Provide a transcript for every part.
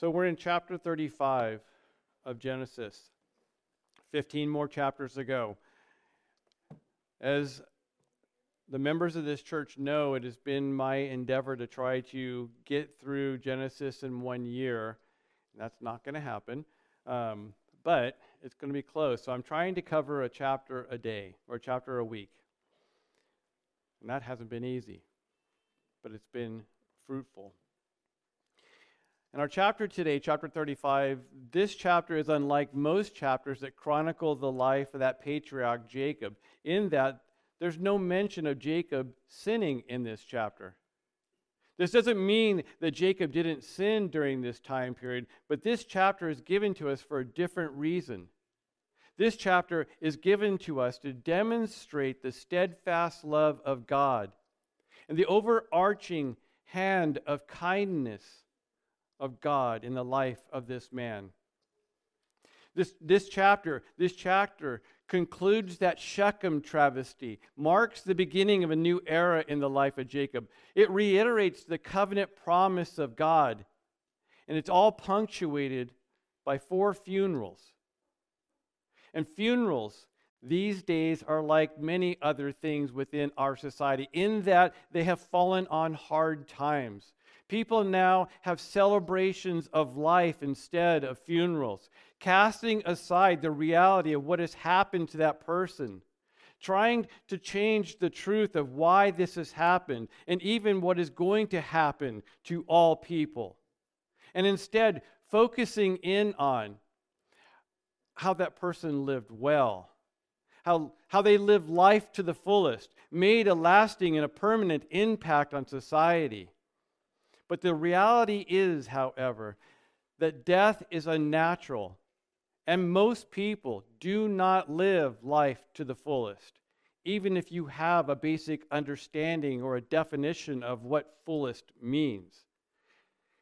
So we're in chapter 35 of Genesis, 15 more chapters ago. As the members of this church know, it has been my endeavor to try to get through Genesis in one year. That's not going to happen, um, but it's going to be close. So I'm trying to cover a chapter a day or a chapter a week. And that hasn't been easy, but it's been fruitful. In our chapter today, chapter 35, this chapter is unlike most chapters that chronicle the life of that patriarch Jacob, in that there's no mention of Jacob sinning in this chapter. This doesn't mean that Jacob didn't sin during this time period, but this chapter is given to us for a different reason. This chapter is given to us to demonstrate the steadfast love of God and the overarching hand of kindness of God in the life of this man. This, this chapter, this chapter concludes that Shechem travesty, marks the beginning of a new era in the life of Jacob. It reiterates the covenant promise of God, and it's all punctuated by four funerals. And funerals these days are like many other things within our society, in that they have fallen on hard times. People now have celebrations of life instead of funerals, casting aside the reality of what has happened to that person, trying to change the truth of why this has happened and even what is going to happen to all people. And instead, focusing in on how that person lived well, how, how they lived life to the fullest, made a lasting and a permanent impact on society but the reality is, however, that death is unnatural, and most people do not live life to the fullest, even if you have a basic understanding or a definition of what fullest means.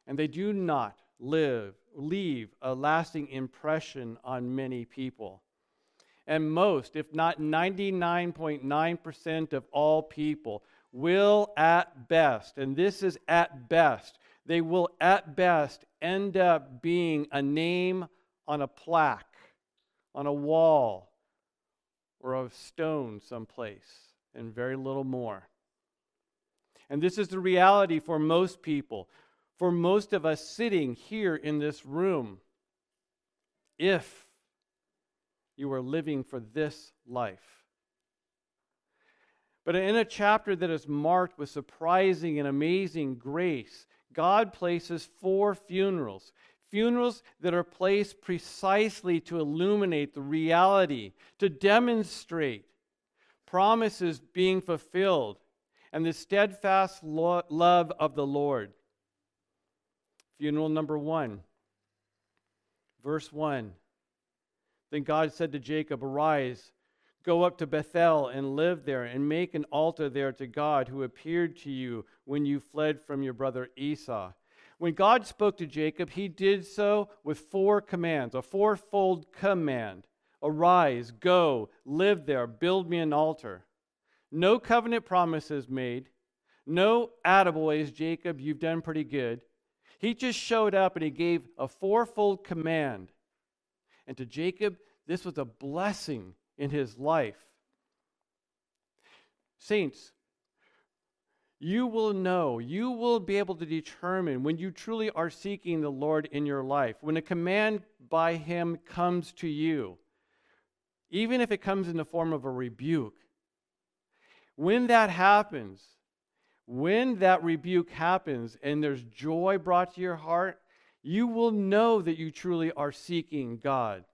And they do not live, leave a lasting impression on many people. And most, if not 99.9% of all people, will at best, and this is at best, they will at best end up being a name on a plaque, on a wall, or a stone someplace, and very little more. And this is the reality for most people, for most of us sitting here in this room. If you are living for this life. But in a chapter that is marked with surprising and amazing grace, God places four funerals. Funerals that are placed precisely to illuminate the reality, to demonstrate promises being fulfilled, and the steadfast lo- love of the Lord. Funeral number one, verse 1. Then God said to Jacob, Arise Go up to Bethel and live there, and make an altar there to God who appeared to you when you fled from your brother Esau. When God spoke to Jacob, he did so with four commands, a fourfold command Arise, go, live there, build me an altar. No covenant promises made. No attaboys, Jacob, you've done pretty good. He just showed up and he gave a fourfold command. And to Jacob, this was a blessing in his life. Saints, you will know, you will be able to determine when you truly are seeking the Lord in your life, when a command by Him comes to you, even if it comes in the form of a rebuke. When that happens, when that rebuke happens and there's joy brought to your heart, you will know that you truly are seeking God.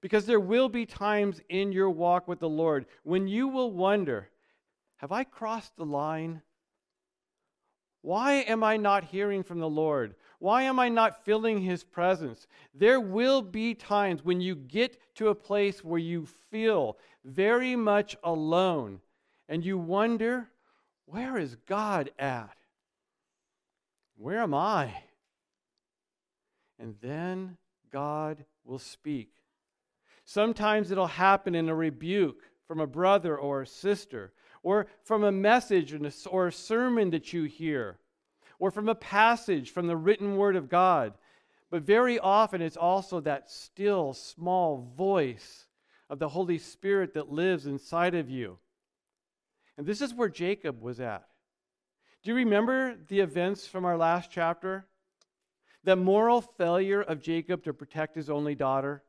Because there will be times in your walk with the Lord when you will wonder Have I crossed the line? Why am I not hearing from the Lord? Why am I not feeling His presence? There will be times when you get to a place where you feel very much alone and you wonder, Where is God at? Where am I? And then God will speak. Sometimes it'll happen in a rebuke from a brother or a sister, or from a message or a sermon that you hear, or from a passage from the written word of God but very often it's also that still, small voice of the Holy Spirit that lives inside of you. And this is where Jacob was at. Do you remember the events from our last chapter? The moral failure of Jacob to protect his only daughter,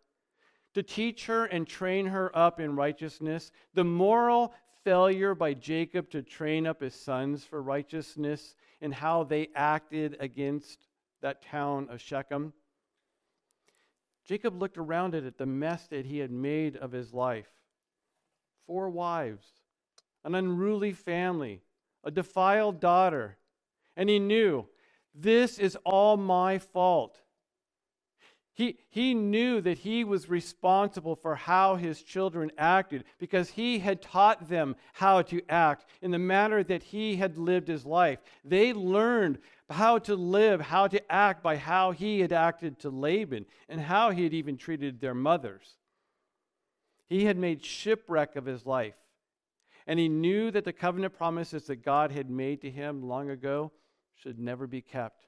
to teach her and train her up in righteousness, the moral failure by Jacob to train up his sons for righteousness and how they acted against that town of Shechem. Jacob looked around it at the mess that he had made of his life. Four wives, an unruly family, a defiled daughter. And he knew this is all my fault. He, he knew that he was responsible for how his children acted because he had taught them how to act in the manner that he had lived his life. They learned how to live, how to act by how he had acted to Laban and how he had even treated their mothers. He had made shipwreck of his life. And he knew that the covenant promises that God had made to him long ago should never be kept.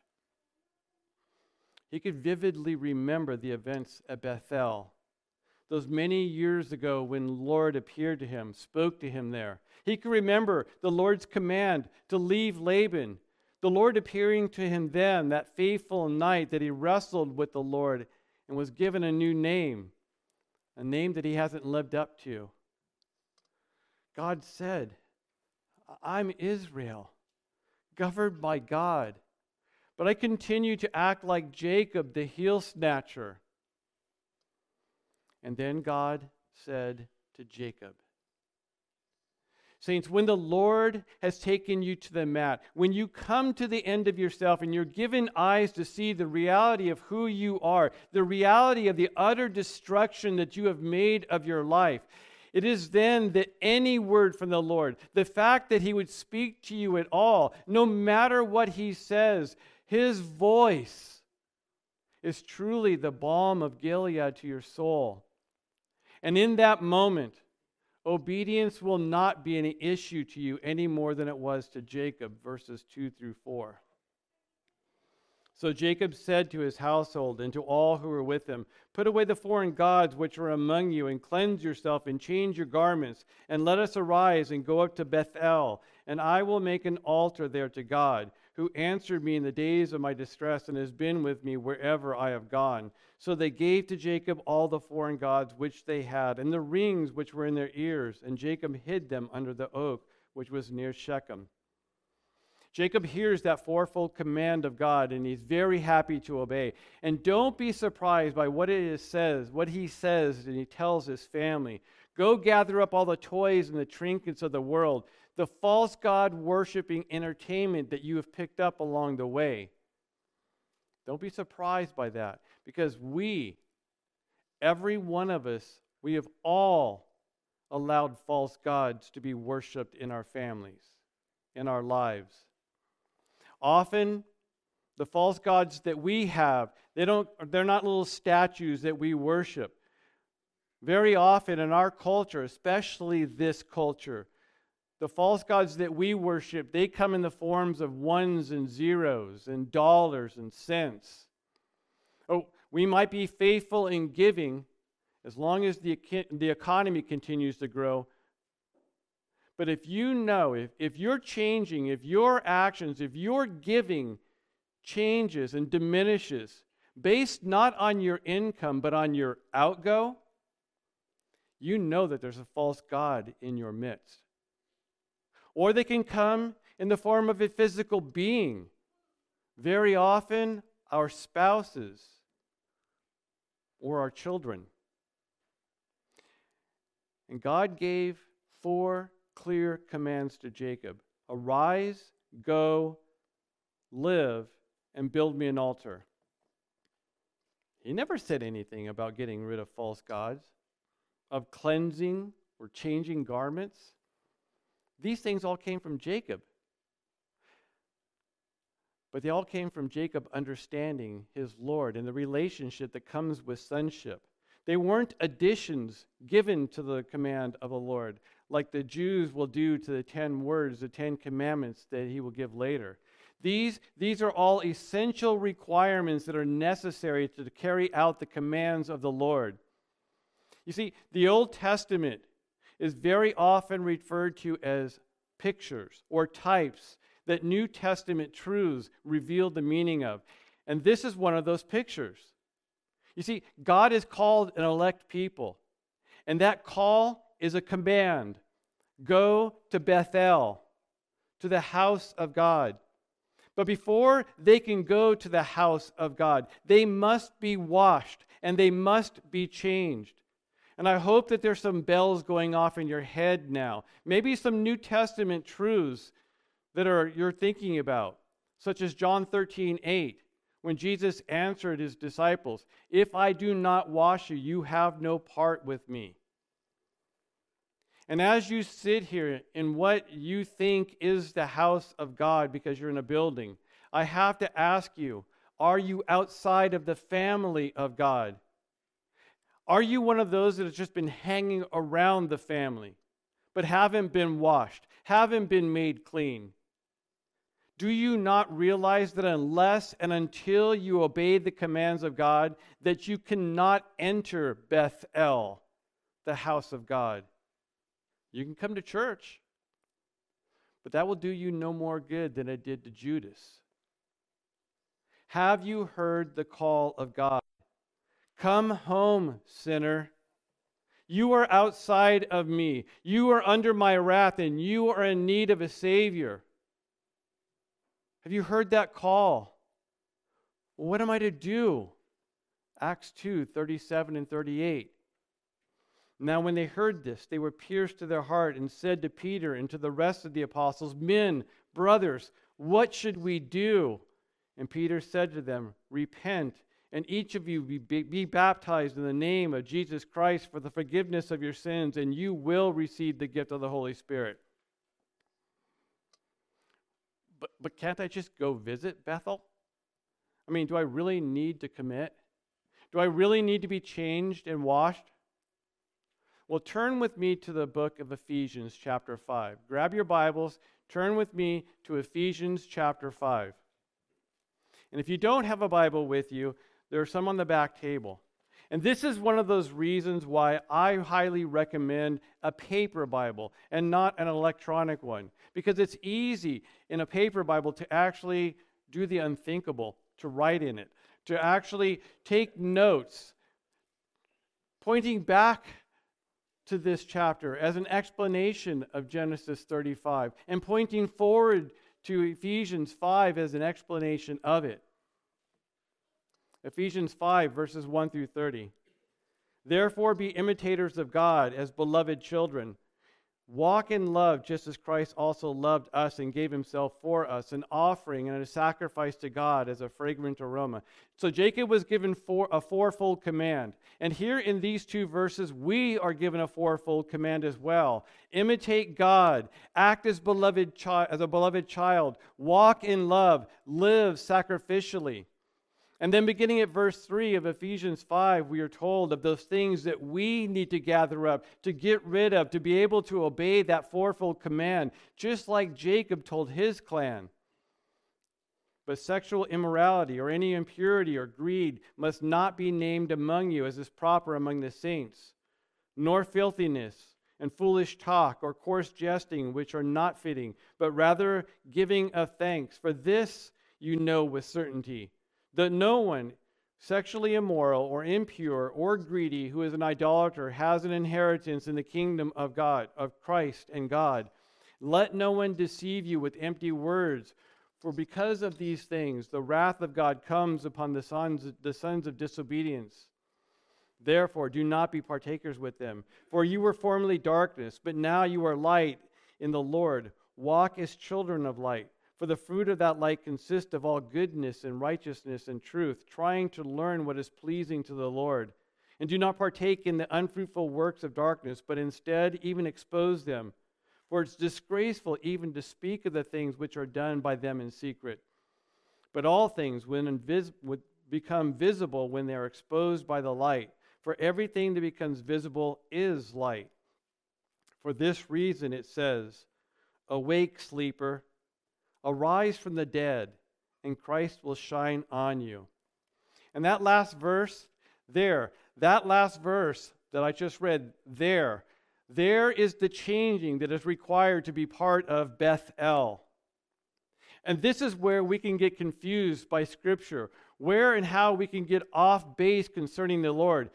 He could vividly remember the events at Bethel, those many years ago when the Lord appeared to him, spoke to him there. He could remember the Lord's command to leave Laban, the Lord appearing to him then, that faithful night that he wrestled with the Lord and was given a new name, a name that he hasn't lived up to. God said, I'm Israel, governed by God. But I continue to act like Jacob, the heel snatcher. And then God said to Jacob, Saints, when the Lord has taken you to the mat, when you come to the end of yourself and you're given eyes to see the reality of who you are, the reality of the utter destruction that you have made of your life, it is then that any word from the Lord, the fact that He would speak to you at all, no matter what He says, his voice is truly the balm of Gilead to your soul. And in that moment, obedience will not be an issue to you any more than it was to Jacob, verses 2 through 4. So Jacob said to his household and to all who were with him, Put away the foreign gods which are among you, and cleanse yourself, and change your garments, and let us arise and go up to Bethel, and I will make an altar there to God who answered me in the days of my distress and has been with me wherever I have gone. So they gave to Jacob all the foreign gods which they had, and the rings which were in their ears, and Jacob hid them under the oak which was near Shechem. Jacob hears that fourfold command of God and he's very happy to obey. And don't be surprised by what it says, what he says and he tells his family. Go gather up all the toys and the trinkets of the world the false God worshiping entertainment that you have picked up along the way. Don't be surprised by that because we, every one of us, we have all allowed false gods to be worshiped in our families, in our lives. Often, the false gods that we have, they don't, they're not little statues that we worship. Very often in our culture, especially this culture, the false gods that we worship, they come in the forms of ones and zeros and dollars and cents. Oh, we might be faithful in giving as long as the, the economy continues to grow. But if you know, if, if you're changing, if your actions, if your giving changes and diminishes based not on your income but on your outgo, you know that there's a false God in your midst or they can come in the form of a physical being. Very often, our spouses or our children. And God gave four clear commands to Jacob Arise, go, live, and build me an altar. He never said anything about getting rid of false gods, of cleansing or changing garments. These things all came from Jacob. But they all came from Jacob understanding his Lord and the relationship that comes with sonship. They weren't additions given to the command of the Lord, like the Jews will do to the ten words, the ten commandments that he will give later. These, these are all essential requirements that are necessary to carry out the commands of the Lord. You see, the Old Testament is very often referred to as pictures or types that New Testament truths reveal the meaning of. And this is one of those pictures. You see, God has called an elect people, and that call is a command go to Bethel, to the house of God. But before they can go to the house of God, they must be washed and they must be changed. And I hope that there's some bells going off in your head now. Maybe some New Testament truths that are you're thinking about, such as John 13, 8, when Jesus answered his disciples, If I do not wash you, you have no part with me. And as you sit here in what you think is the house of God because you're in a building, I have to ask you are you outside of the family of God? Are you one of those that has just been hanging around the family, but haven't been washed, haven't been made clean? Do you not realize that unless and until you obey the commands of God, that you cannot enter Bethel, the house of God? You can come to church, but that will do you no more good than it did to Judas. Have you heard the call of God? Come home, sinner. You are outside of me. You are under my wrath, and you are in need of a Savior. Have you heard that call? What am I to do? Acts 2 37 and 38. Now, when they heard this, they were pierced to their heart and said to Peter and to the rest of the apostles, Men, brothers, what should we do? And Peter said to them, Repent, and each of you be, be, be, baptized in the name of Jesus Christ for the forgiveness of your sins, and you will receive the gift of the Holy Spirit. But, but can't I just go visit Bethel? I mean, do I really need to commit? Do I really need to be changed and washed? Well, turn with me to the book of Ephesians, chapter 5. Grab your Bibles, turn with me to Ephesians, chapter 5. And if you don't have a Bible with you, there are some on the back table. And this is one of those reasons why I highly recommend a paper Bible and not an electronic one. Because it's easy in a paper Bible to actually do the unthinkable, to write in it, to actually take notes, pointing back to this chapter as an explanation of Genesis 35 and pointing forward to Ephesians 5 as an explanation of it. Ephesians 5, verses 1 through 30. Therefore, be imitators of God as beloved children Walk in love just as Christ also loved us and gave himself for us, an offering and a sacrifice to God as a fragrant aroma. So Jacob was given four, a fourfold command. And here in these two verses, we are given a fourfold command as well. Imitate God, act as, beloved chi- as a beloved child, walk in love, live sacrificially. And then, beginning at verse 3 of Ephesians 5, we are told of those things that we need to gather up, to get rid of, to be able to obey that fourfold command, just like Jacob told his clan. But sexual immorality or any impurity or greed must not be named among you as is proper among the saints, nor filthiness and foolish talk or coarse jesting, which are not fitting, but rather giving of thanks. For this you know with certainty that no one sexually immoral or impure or greedy who is an idolater has an inheritance in the kingdom of God, of Christ and God. Let no one deceive you with empty words, for because of these things the wrath of God comes upon the sons, the sons of disobedience. Therefore, do not be partakers with them. For you were formerly darkness, but now you are light in the Lord. Walk as children of light. For the fruit of that light consists of all goodness and righteousness and truth, trying to learn what is pleasing to the Lord. And do not partake in the unfruitful works of darkness, but instead even expose them. For it's disgraceful even to speak of the things which are done by them in secret. But all things when invis- become visible when they are exposed by the light. For everything that becomes visible is light. For this reason it says, Awake, sleeper Arise from the dead, and Christ will shine on you. And that last verse there, that last verse that I just read there, there is the changing that is required to be part of Bethel. And this is where we can get confused by Scripture, where and how we can get off base concerning the Lord.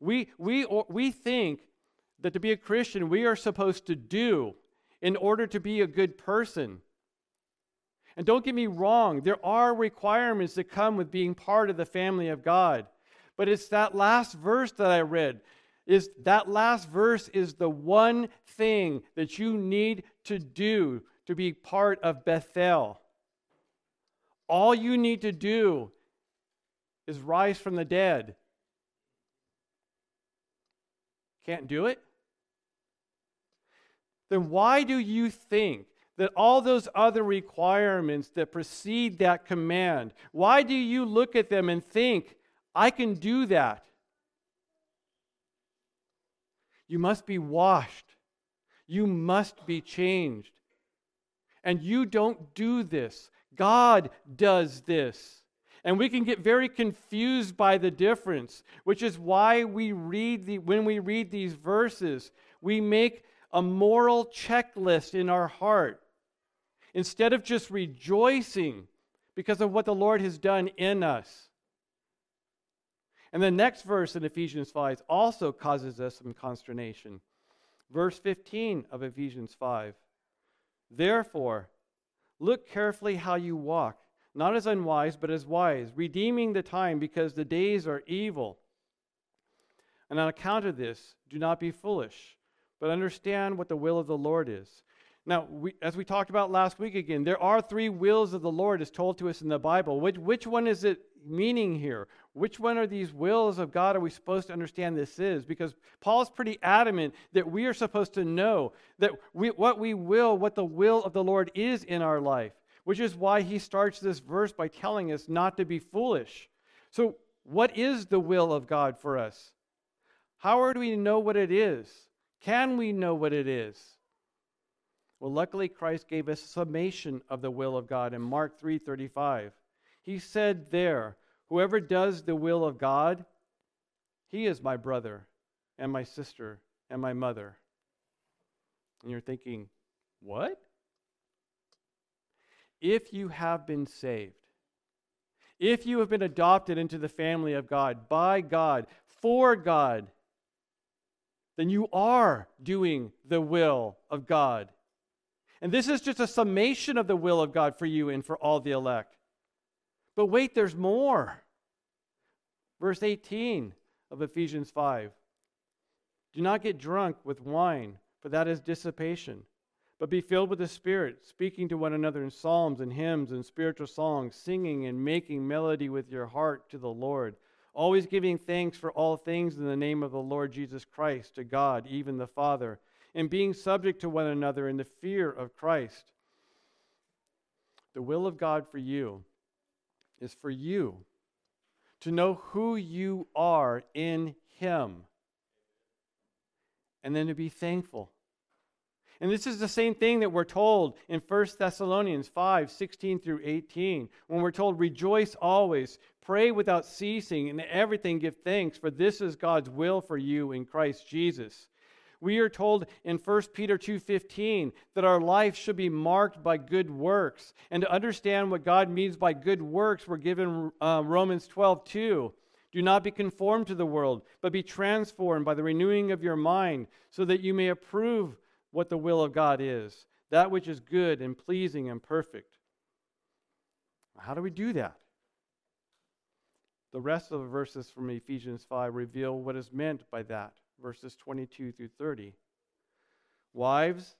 We, we, we think that to be a Christian, we are supposed to do in order to be a good person. And don't get me wrong, there are requirements that come with being part of the family of God. But it's that last verse that I read. Is that last verse is the one thing that you need to do to be part of Bethel. All you need to do is rise from the dead. Can't do it? Then why do you think that all those other requirements that precede that command, why do you look at them and think, I can do that? You must be washed. You must be changed. And you don't do this. God does this. And we can get very confused by the difference, which is why we read the, when we read these verses, we make a moral checklist in our heart. Instead of just rejoicing because of what the Lord has done in us. And the next verse in Ephesians 5 also causes us some consternation. Verse 15 of Ephesians 5. Therefore, Look carefully how you walk, not as unwise, but as wise, redeeming the time because the days are evil. And on account of this, do not be foolish, but understand what the will of the Lord is. Now, we, as we talked about last week again, there are three wills of the Lord as told to us in the Bible. Which, which one is it meaning here? Which one are these wills of God are we supposed to understand this is? Because Paul's pretty adamant that we are supposed to know that we, what we will, what the will of the Lord is in our life, which is why he starts this verse by telling us not to be foolish. So, what is the will of God for us? How are we to know what it is? Can we know what it is? Well, luckily Christ gave a summation of the will of God in Mark 3:35. He said there, Whoever does the will of God, he is my brother and my sister and my mother. And you're thinking, what? If you have been saved, if you have been adopted into the family of God, by God, for God, then you are doing the will of God. And this is just a summation of the will of God for you and for all the elect. But wait, there's more. Verse 18 of Ephesians 5 Do not get drunk with wine, for that is dissipation, but be filled with the Spirit, speaking to one another in psalms and hymns and spiritual songs, singing and making melody with your heart to the Lord, always giving thanks for all things in the name of the Lord Jesus Christ to God, even the Father, and being subject to one another in the fear of Christ. The will of God for you is for you to know who you are in Him and then to be thankful. And this is the same thing that we're told in 1 Thessalonians 5 16 through 18, when we're told, Rejoice always, pray without ceasing, and everything give thanks, for this is God's will for you in Christ Jesus. We are told in 1 Peter 2:15 that our life should be marked by good works. And to understand what God means by good works, we're given uh, Romans 12:2. Do not be conformed to the world, but be transformed by the renewing of your mind, so that you may approve what the will of God is, that which is good and pleasing and perfect. How do we do that? The rest of the verses from Ephesians 5 reveal what is meant by that verses 22 through 30. Wives,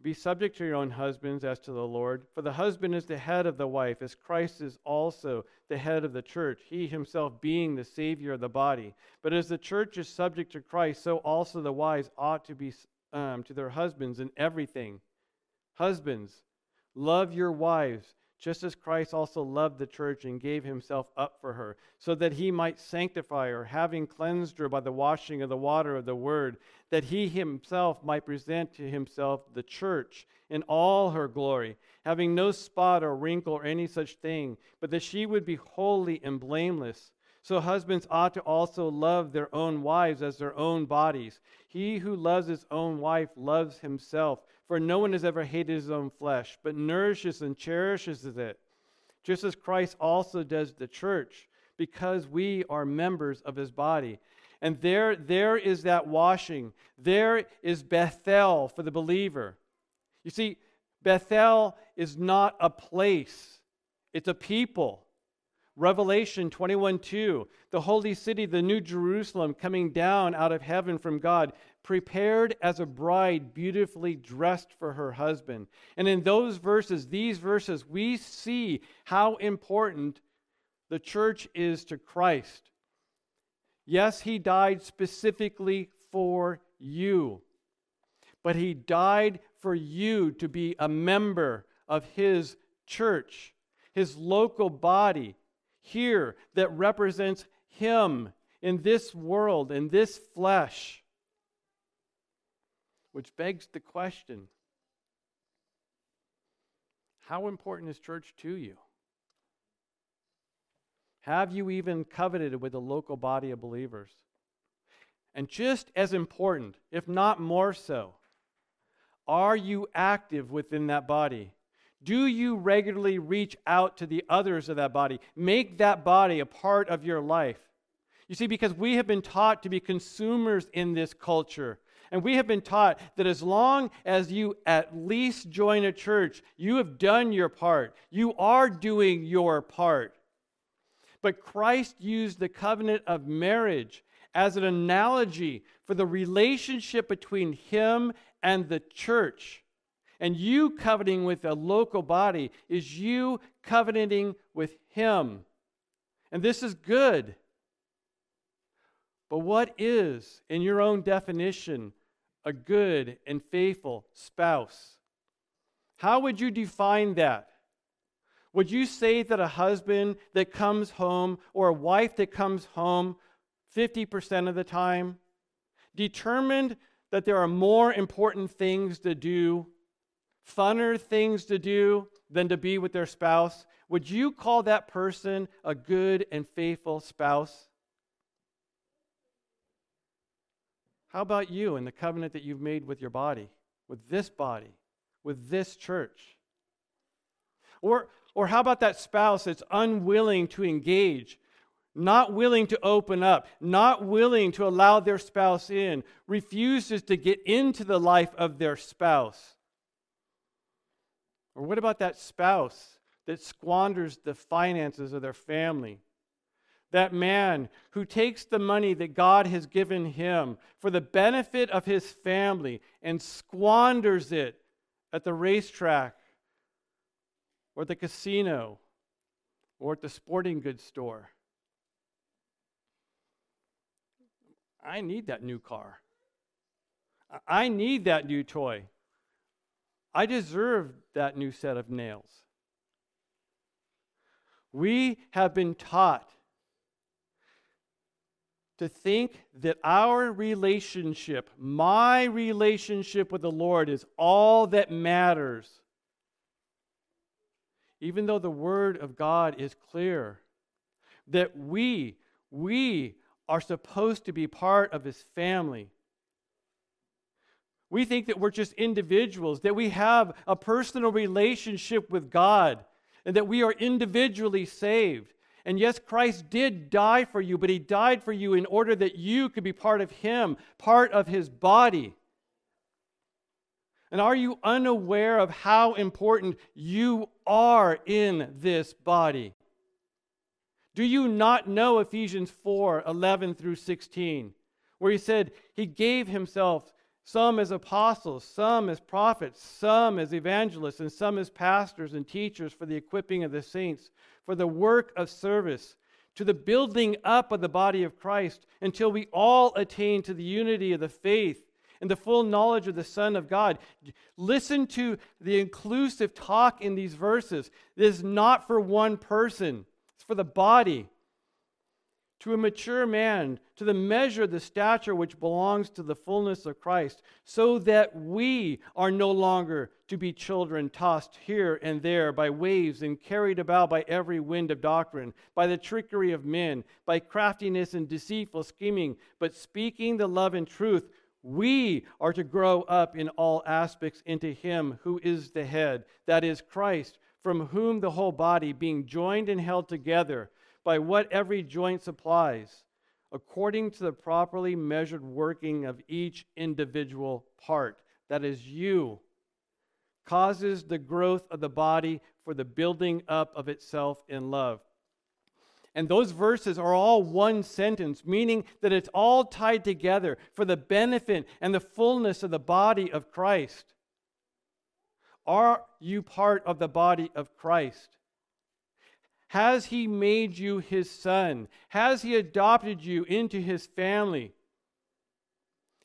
be subject to your own husbands as to the Lord, for the husband is the head of the wife, as Christ is also the head of the church, he himself being the Savior of the body. But as the church is subject to Christ, so also the wives ought to be um, to their husbands in everything. Husbands, love your wives, just as Christ also loved the church and gave himself up for her, so that he might sanctify her, having cleansed her by the washing of the water of the word, that he himself might present to himself the church in all her glory, having no spot or wrinkle or any such thing, but that she would be holy and blameless. So husbands ought to also love their own wives as their own bodies. He who loves his own wife loves himself. For no one has ever hated his own flesh, but nourishes and cherishes it, just as Christ also does the church, because we are members of his body. And there, there is that washing. There is Bethel for the believer. You see, Bethel is not a place, it's a people. Revelation 21 2, the holy city, the new Jerusalem, coming down out of heaven from God, prepared as a bride beautifully dressed for her husband. And in those verses, these verses, we see how important the church is to Christ. Yes, he died specifically for you, but he died for you to be a member of his church, his local body here that represents him in this world, in this flesh. Which begs the question how important is church to you? Have you even coveted with a local body of believers? And just as important, if not more so, are you active within that body? Do you regularly reach out to the others of that body? Make that body a part of your life. You see, because we have been taught to be consumers in this culture, and we have been taught that as long as you at least join a church, you have done your part. You are doing your part. But Christ used the covenant of marriage as an analogy for the relationship between him and the church. And you coveting with a local body is you covenanting with him. And this is good. But what is, in your own definition, a good and faithful spouse. How would you define that? Would you say that a husband that comes home or a wife that comes home 50% of the time, determined that there are more important things to do, funner things to do than to be with their spouse, would you call that person a good and faithful spouse? How about you and the covenant that you've made with your body, with this body, with this church? Or, or how about that spouse that's unwilling to engage, not willing to open up, not willing to allow their spouse in, refuses to get into the life of their spouse? Or what about that spouse that squanders the finances of their family? That man who takes the money that God has given him for the benefit of his family and squanders it at the racetrack or the casino or at the sporting goods store. I need that new car. I need that new toy. I deserve that new set of nails. We have been taught to think that our relationship, my relationship with the Lord, is all that matters. Even though the Word of God is clear that we, we are supposed to be part of His family. We think that we're just individuals, that we have a personal relationship with God, and that we are individually saved. And yes, Christ did die for you, but he died for you in order that you could be part of him, part of his body. And are you unaware of how important you are in this body? Do you not know Ephesians 4 11 through 16, where he said he gave himself some as apostles, some as prophets, some as evangelists, and some as pastors and teachers for the equipping of the saints, for the work of service, to the building up of the body of Christ, until we all attain to the unity of the faith and the full knowledge of the Son of God. Listen to the inclusive talk in these verses. This is not for one person, it's for the body to a mature man, to the measure the stature which belongs to the fullness of Christ, so that we are no longer to be children tossed here and there by waves and carried about by every wind of doctrine, by the trickery of men, by craftiness and deceitful scheming, but speaking the love and truth. We are to grow up in all aspects into Him who is the head, that is Christ, from whom the whole body, being joined and held together, by what every joint supplies, according to the properly measured working of each individual part, that is, you, causes the growth of the body for the building up of itself in love. And those verses are all one sentence, meaning that it's all tied together for the benefit and the fullness of the body of Christ. Are you part of the body of Christ? Has he made you his son? Has he adopted you into his family?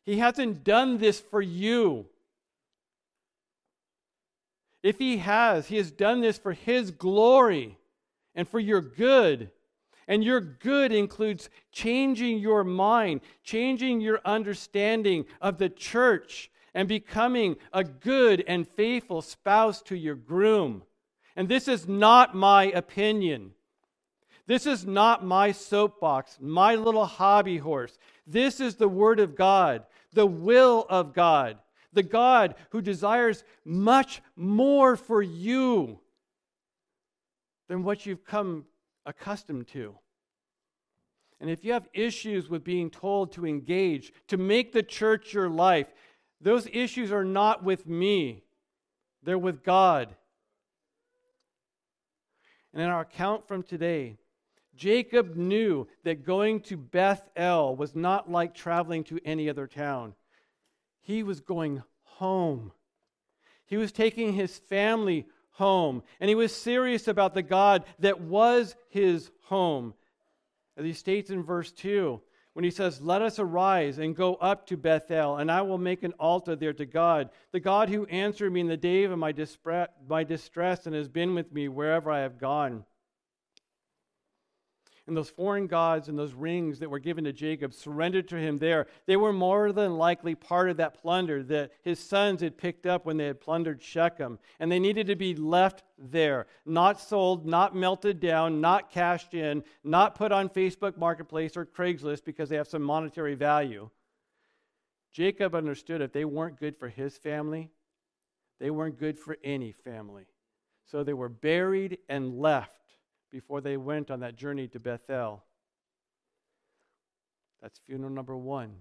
He hasn't done this for you. If he has, he has done this for his glory and for your good. And your good includes changing your mind, changing your understanding of the church, and becoming a good and faithful spouse to your groom. And this is not my opinion. This is not my soapbox, my little hobby horse. This is the Word of God, the will of God, the God who desires much more for you than what you've come accustomed to. And if you have issues with being told to engage, to make the church your life, those issues are not with me, they're with God. And in our account from today, Jacob knew that going to Beth El was not like traveling to any other town. He was going home. He was taking his family home, and he was serious about the God that was his home. As he states in verse 2, when he says, Let us arise and go up to Bethel, and I will make an altar there to God, the God who answered me in the day of my, distress and has been with me wherever I have gone. And those foreign gods and those rings that were given to Jacob surrendered to him there. They were more than likely part of that plunder that his sons had picked up when they had plundered Shechem. And they needed to be left there, not sold, not melted down, not cashed in, not put on Facebook Marketplace or Craigslist because they have some monetary value. Jacob understood if they weren't good for his family, they weren't good for any family. So they were buried and left before they went on that journey to Bethel. That's funeral number one.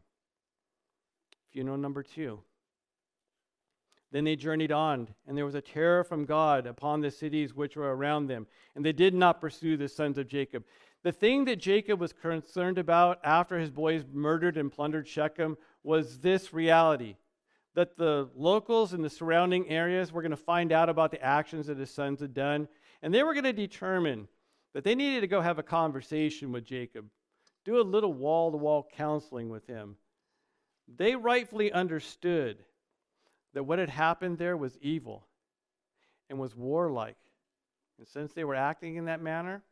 Funeral number two. Then they journeyed on, and there was a terror from God upon the cities which were around them, and they did not pursue the sons of Jacob. The thing that Jacob was concerned about after his boys murdered and plundered Shechem was this reality that the locals in the surrounding areas were going to find out about the actions that his sons had done, and they were going to determine that they needed to go have a conversation with Jacob, do a little wall to wall counseling with him. They rightfully understood that what had happened there was evil and was warlike. And since they were acting in that manner,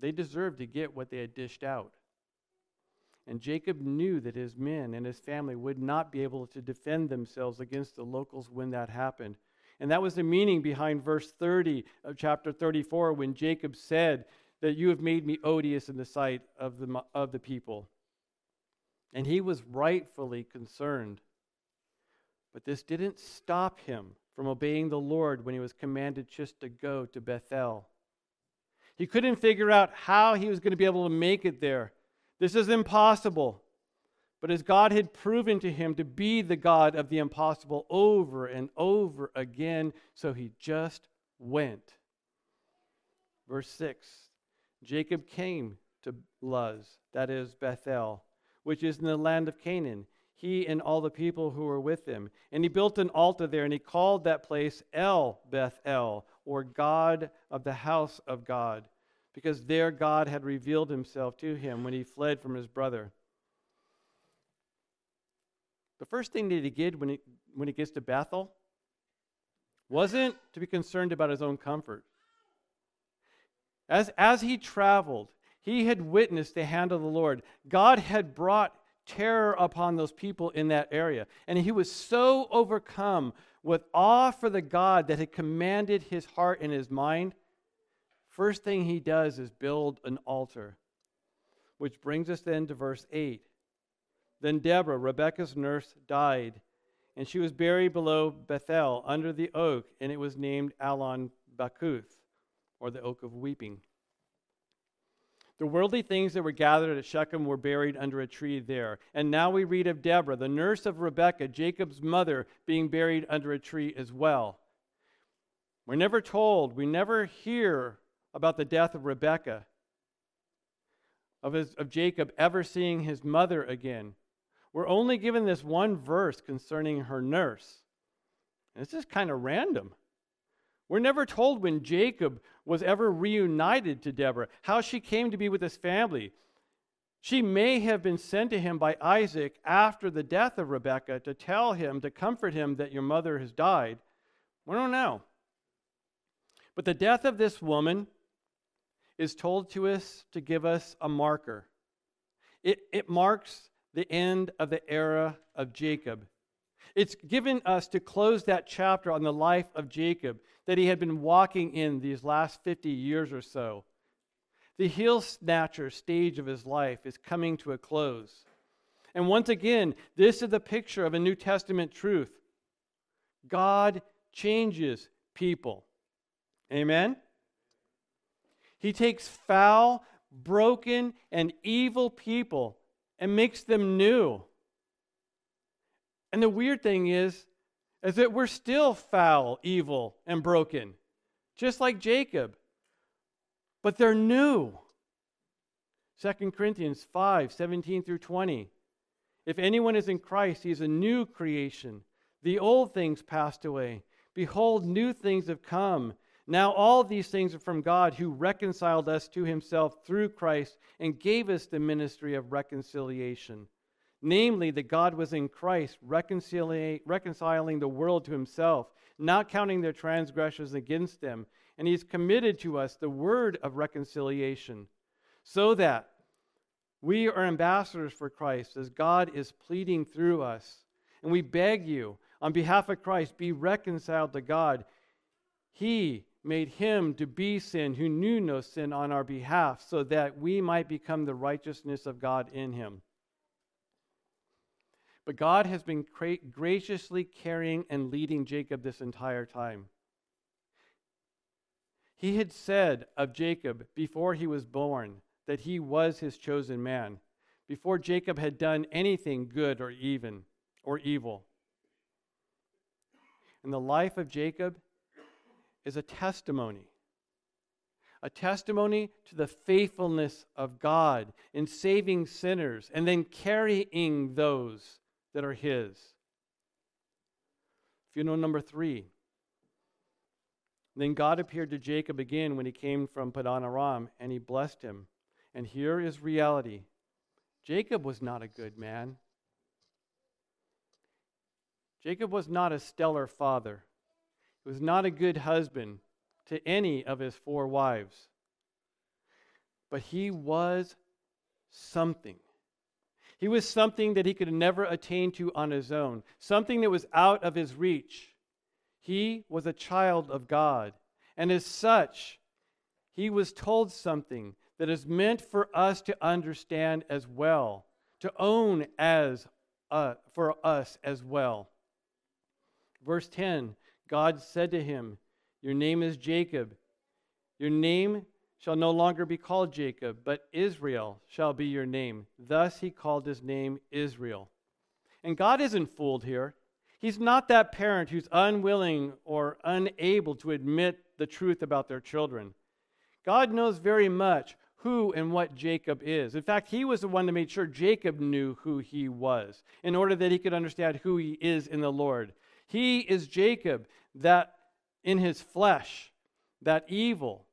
they deserved to get what they had dished out. And Jacob knew that his men and his family would not be able to defend themselves against the locals when that happened. And that was the meaning behind verse 30 of chapter 34 when Jacob said that you have made me odious in the sight of the, of the people. And he was rightfully concerned. But this didn't stop him from obeying the Lord when he was commanded just to go to Bethel. He couldn't figure out how he was going to be able to make it there. This is impossible. But as God had proven to him to be the God of the impossible over and over again, so he just went. Verse 6 Jacob came to Luz, that is Bethel, which is in the land of Canaan, he and all the people who were with him. And he built an altar there, and he called that place El Bethel, or God of the house of God, because there God had revealed himself to him when he fled from his brother. The first thing that he did when he, when he gets to Bethel wasn't to be concerned about his own comfort. As, as he traveled, he had witnessed the hand of the Lord. God had brought terror upon those people in that area. And he was so overcome with awe for the God that had commanded his heart and his mind. First thing he does is build an altar. Which brings us then to verse 8. Then Deborah, Rebekah's nurse, died, and she was buried below Bethel under the oak, and it was named Allon Bachuth, or the oak of weeping. The worldly things that were gathered at Shechem were buried under a tree there. And now we read of Deborah, the nurse of Rebekah, Jacob's mother, being buried under a tree as well. We're never told, we never hear about the death of Rebekah, of, his, of Jacob ever seeing his mother again. We're only given this one verse concerning her nurse. And it's just kind of random. We're never told when Jacob was ever reunited to Deborah, how she came to be with his family. She may have been sent to him by Isaac after the death of Rebekah to tell him, to comfort him that your mother has died. We don't know. But the death of this woman is told to us to give us a marker. It, it marks the end of the era of Jacob. It's given us to close that chapter on the life of Jacob that he had been walking in these last 50 years or so. The heel snatcher stage of his life is coming to a close. And once again, this is the picture of a New Testament truth God changes people. Amen? He takes foul, broken, and evil people and makes them new. And the weird thing is, is that we're still foul, evil, and broken, just like Jacob. But they're new. 2 Corinthians 5 17 through 20. If anyone is in Christ, he is a new creation. The old things passed away. Behold, new things have come. Now, all these things are from God who reconciled us to himself through Christ and gave us the ministry of reconciliation namely that God was in Christ reconciling the world to himself, not counting their transgressions against them. And he's committed to us the word of reconciliation, so that we are ambassadors for Christ as God is pleading through us. And we beg you, on behalf of Christ, be reconciled to God. He made him to be sin who knew no sin on our behalf, so that we might become the righteousness of God in him. But God has been graciously carrying and leading Jacob this entire time. He had said of Jacob before he was born that he was his chosen man, before Jacob had done anything good or even or evil. And the life of Jacob is a testimony. A testimony to the faithfulness of God in saving sinners and then carrying those that are His. Funeral number three. Then God appeared to Jacob again when he came from Padan Aram, and he blessed him. And here is reality Jacob was not a good man. Jacob was not a stellar father. Was not a good husband to any of his four wives. But he was something. He was something that he could never attain to on his own, something that was out of his reach. He was a child of God. And as such, he was told something that is meant for us to understand as well, to own as uh, for us as well. Verse 10 God said to him, Your name is Jacob. Your name shall no longer be called Jacob, but Israel shall be your name. Thus he called his name Israel. And God isn't fooled here. He's not that parent who's unwilling or unable to admit the truth about their children. God knows very much who and what Jacob is. In fact, he was the one that made sure Jacob knew who he was in order that he could understand who he is in the Lord. He is Jacob, that in his flesh, that evil,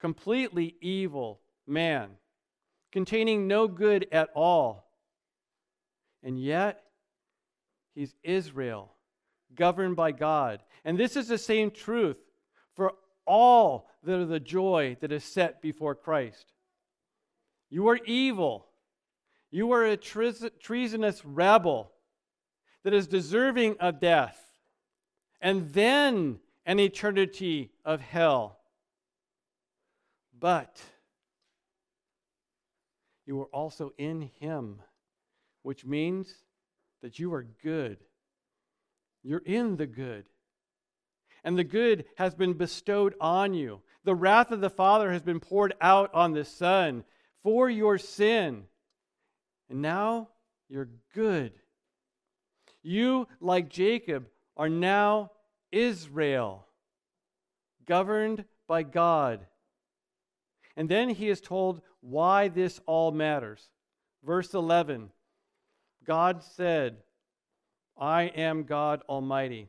completely evil man, containing no good at all. And yet, He's Israel, governed by God. And this is the same truth for all that are the joy that is set before Christ. You are evil. You are a treasonous rebel that is deserving of death, and then an eternity of hell. But you are also in Him, which means that you are good. You're in the good. And the good has been bestowed on you. The wrath of the Father has been poured out on the Son for your sin. And now you're good. You, like Jacob, are now Israel, governed by God. And then he is told why this all matters. Verse 11 God said, I am God Almighty.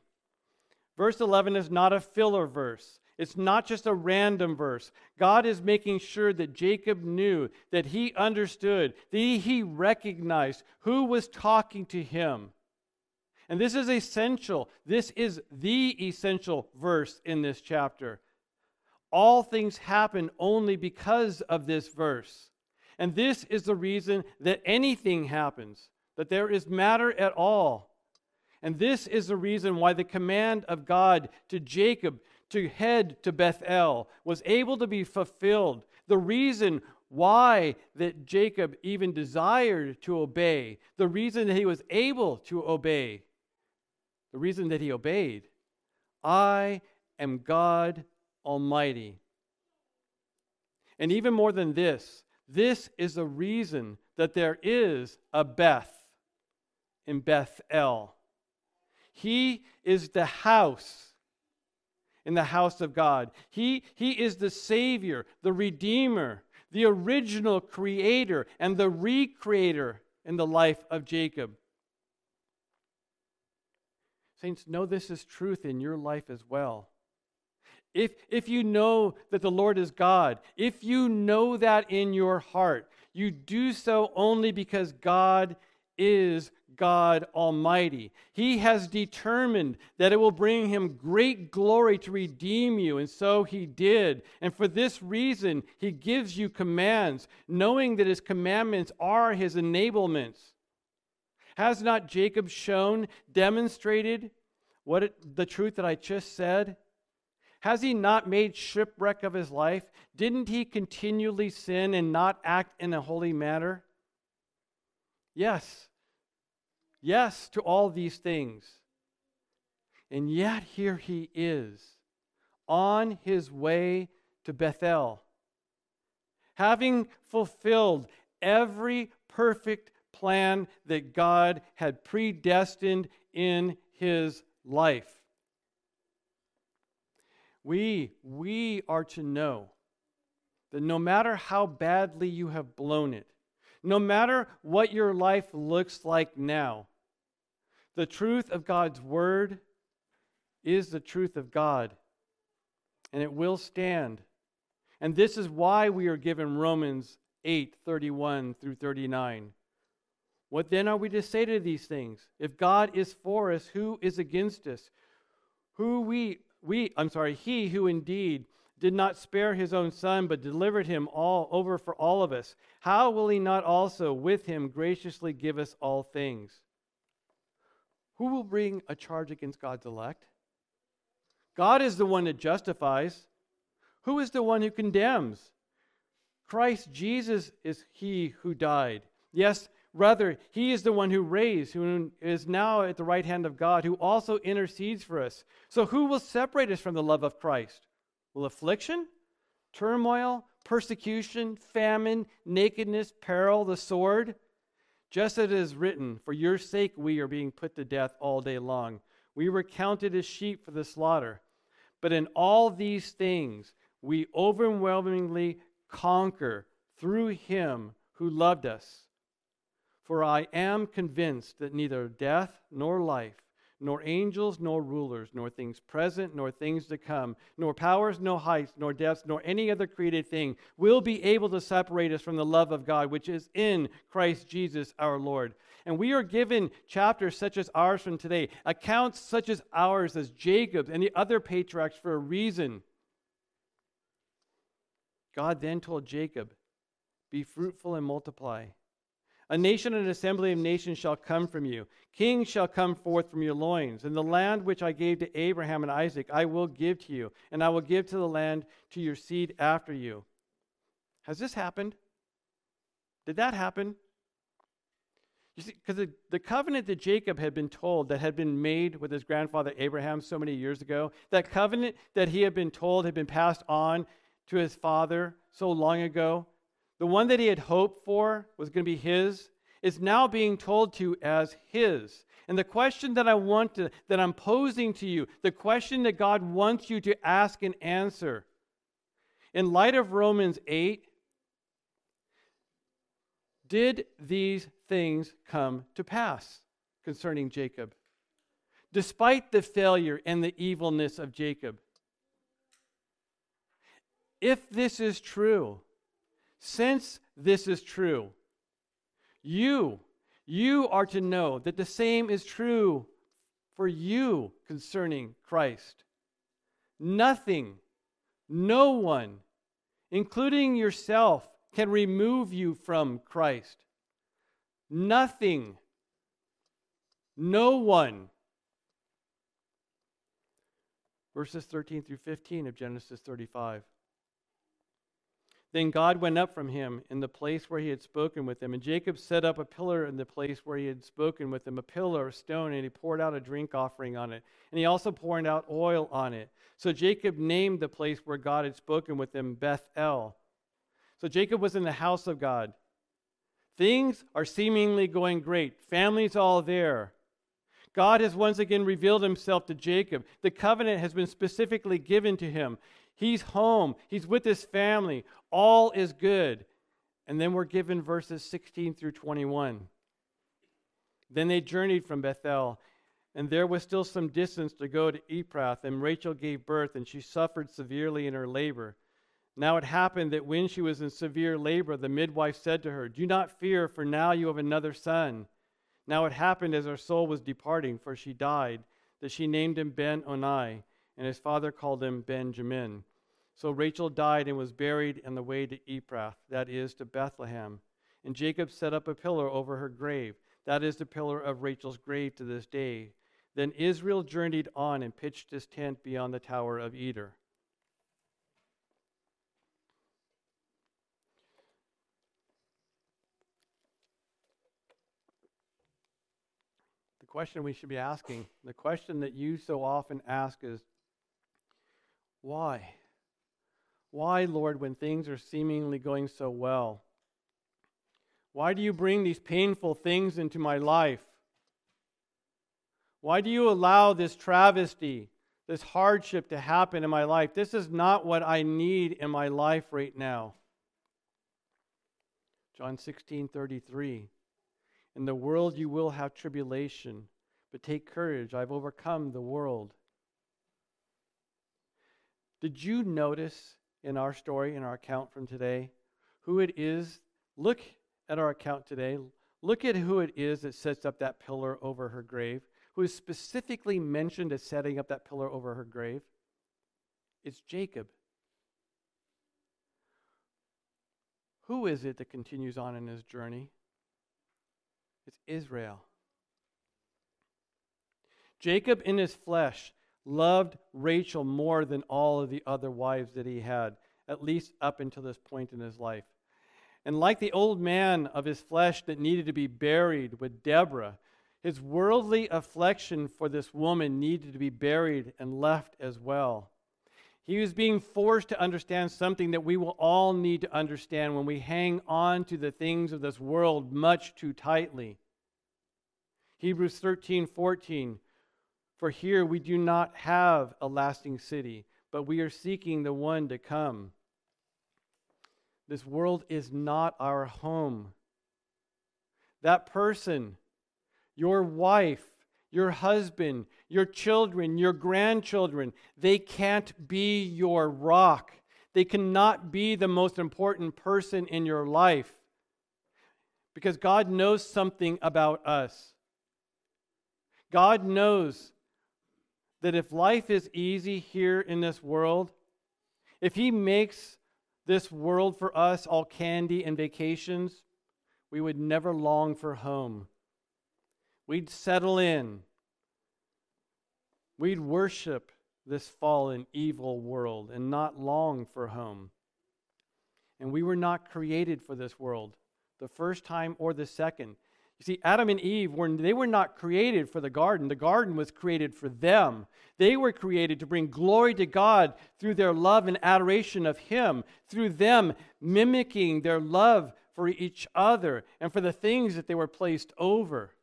Verse 11 is not a filler verse. It's not just a random verse. God is making sure that Jacob knew, that he understood, that he recognized who was talking to him. And this is essential. This is the essential verse in this chapter. All things happen only because of this verse. And this is the reason that anything happens, that there is matter at all. And this is the reason why the command of God to Jacob to head to Bethel was able to be fulfilled. The reason why that Jacob even desired to obey, the reason that he was able to obey the reason that he obeyed I am God Almighty. And even more than this, this is the reason that there is a Beth in Bethel. He is the house in the house of God. He, he is the Savior, the Redeemer, the original Creator, and the Recreator in the life of Jacob. Saints, know this is truth in your life as well. If, if you know that the Lord is God, if you know that in your heart, you do so only because God is God Almighty. He has determined that it will bring him great glory to redeem you, and so he did. And for this reason, he gives you commands, knowing that his commandments are his enablements. Has not Jacob shown, demonstrated what it, the truth that I just said? Has he not made shipwreck of his life? Didn't he continually sin and not act in a holy manner? Yes. Yes to all these things. And yet here he is on his way to Bethel, having fulfilled every perfect plan that God had predestined in his life. We, we are to know that no matter how badly you have blown it, no matter what your life looks like now, the truth of God's word is the truth of God, and it will stand. And this is why we are given Romans 8 31 through 39. What then are we to say to these things? If God is for us, who is against us? Who we we I'm sorry, he who indeed did not spare his own son but delivered him all over for all of us, how will he not also with him graciously give us all things? Who will bring a charge against God's elect? God is the one that justifies. Who is the one who condemns? Christ Jesus is he who died. Yes, Rather, he is the one who raised, who is now at the right hand of God, who also intercedes for us. So, who will separate us from the love of Christ? Will affliction, turmoil, persecution, famine, nakedness, peril, the sword? Just as it is written, For your sake we are being put to death all day long. We were counted as sheep for the slaughter. But in all these things, we overwhelmingly conquer through him who loved us. For I am convinced that neither death nor life, nor angels, nor rulers, nor things present, nor things to come, nor powers, nor heights, nor depths, nor any other created thing will be able to separate us from the love of God, which is in Christ Jesus our Lord. And we are given chapters such as ours from today, accounts such as ours as Jacob's and the other patriarchs for a reason. God then told Jacob, Be fruitful and multiply. A nation and an assembly of nations shall come from you. Kings shall come forth from your loins. And the land which I gave to Abraham and Isaac, I will give to you, and I will give to the land to your seed after you. Has this happened? Did that happen? You see, because the, the covenant that Jacob had been told that had been made with his grandfather Abraham so many years ago, that covenant that he had been told had been passed on to his father so long ago, the one that he had hoped for was going to be his, is now being told to as his. And the question that I want to, that I'm posing to you, the question that God wants you to ask and answer, in light of Romans 8, did these things come to pass concerning Jacob? Despite the failure and the evilness of Jacob. If this is true, since this is true, you, you are to know that the same is true for you concerning Christ. Nothing, no one, including yourself, can remove you from Christ. Nothing, no one. Verses 13 through 15 of Genesis 35. Then God went up from him in the place where he had spoken with him. And Jacob set up a pillar in the place where he had spoken with him, a pillar of stone, and he poured out a drink offering on it. And he also poured out oil on it. So Jacob named the place where God had spoken with him Bethel. So Jacob was in the house of God. Things are seemingly going great, family's all there. God has once again revealed himself to Jacob. The covenant has been specifically given to him. He's home, he's with his family. All is good. And then we're given verses 16 through 21. Then they journeyed from Bethel, and there was still some distance to go to Ephrath, and Rachel gave birth, and she suffered severely in her labor. Now it happened that when she was in severe labor, the midwife said to her, Do not fear, for now you have another son. Now it happened as her soul was departing, for she died, that she named him Ben Oni and his father called him Benjamin. So Rachel died and was buried in the way to Ephrath, that is, to Bethlehem. And Jacob set up a pillar over her grave, that is, the pillar of Rachel's grave to this day. Then Israel journeyed on and pitched his tent beyond the tower of Eder. The question we should be asking, the question that you so often ask is why? Why, Lord, when things are seemingly going so well? Why do you bring these painful things into my life? Why do you allow this travesty, this hardship to happen in my life? This is not what I need in my life right now. John 16 33. In the world you will have tribulation, but take courage, I've overcome the world. Did you notice in our story, in our account from today, who it is? Look at our account today. Look at who it is that sets up that pillar over her grave, who is specifically mentioned as setting up that pillar over her grave. It's Jacob. Who is it that continues on in his journey? It's Israel. Jacob in his flesh loved Rachel more than all of the other wives that he had, at least up until this point in his life. And like the old man of his flesh that needed to be buried with Deborah, his worldly affection for this woman needed to be buried and left as well. He was being forced to understand something that we will all need to understand when we hang on to the things of this world much too tightly. Hebrews 13 14 for here we do not have a lasting city, but we are seeking the one to come. This world is not our home. That person, your wife, your husband, your children, your grandchildren, they can't be your rock. They cannot be the most important person in your life because God knows something about us. God knows that if life is easy here in this world, if He makes this world for us all candy and vacations, we would never long for home. We'd settle in. We'd worship this fallen, evil world and not long for home. And we were not created for this world, the first time or the second. See, Adam and Eve were they were not created for the garden. The garden was created for them. They were created to bring glory to God through their love and adoration of Him, through them mimicking their love for each other and for the things that they were placed over.